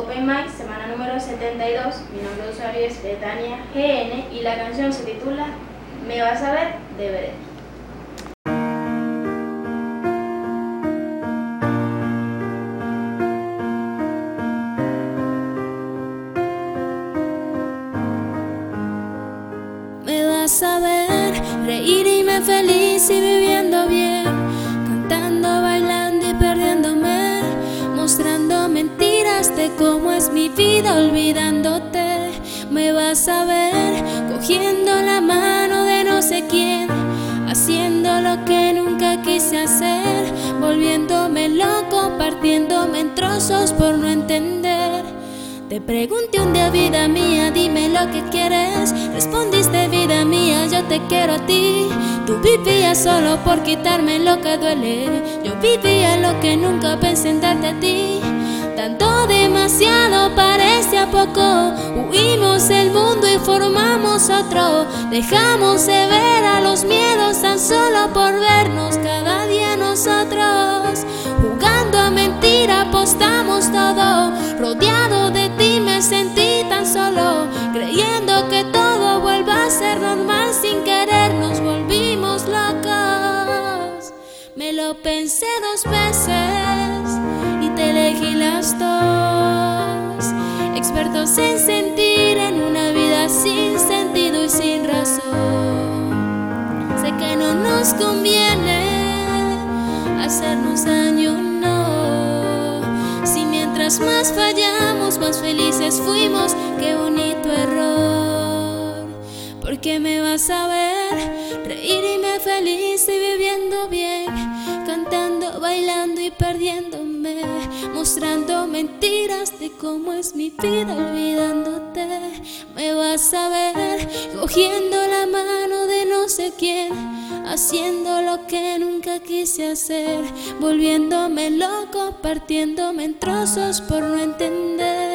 Open Mic, semana número 72. Mi nombre de usuario es Betania GN y la canción se titula Me vas a ver de. Me vas a ver reír y me feliz cómo es mi vida olvidándote. Me vas a ver cogiendo la mano de no sé quién, haciendo lo que nunca quise hacer, volviéndome loco, partiéndome en trozos por no entender. Te pregunté un día, vida mía, dime lo que quieres. Respondiste, vida mía, yo te quiero a ti. Tú vivías solo por quitarme lo que duele. Yo vivía lo que nunca pensé en darte a ti. Demasiado parece a poco. Huimos el mundo y formamos otro. Dejamos de ver a los miedos tan solo por vernos cada día nosotros. Jugando a mentira apostamos todo. Rodeado de ti me sentí tan solo. Creyendo que todo vuelva a ser normal. Sin querer nos volvimos locos. Me lo pensé dos veces En sentir en una vida sin sentido y sin razón. Sé que no nos conviene hacernos daño, no. Si mientras más fallamos, más felices fuimos, qué bonito error. Porque me vas a ver reír y me feliz y viviendo bien, cantando, bailando y perdiéndome, mostrando mentiras de cómo es mi vida olvidándote. Me vas a ver cogiendo la mano de no sé quién, haciendo lo que nunca quise hacer, volviéndome loco, partiéndome en trozos por no entender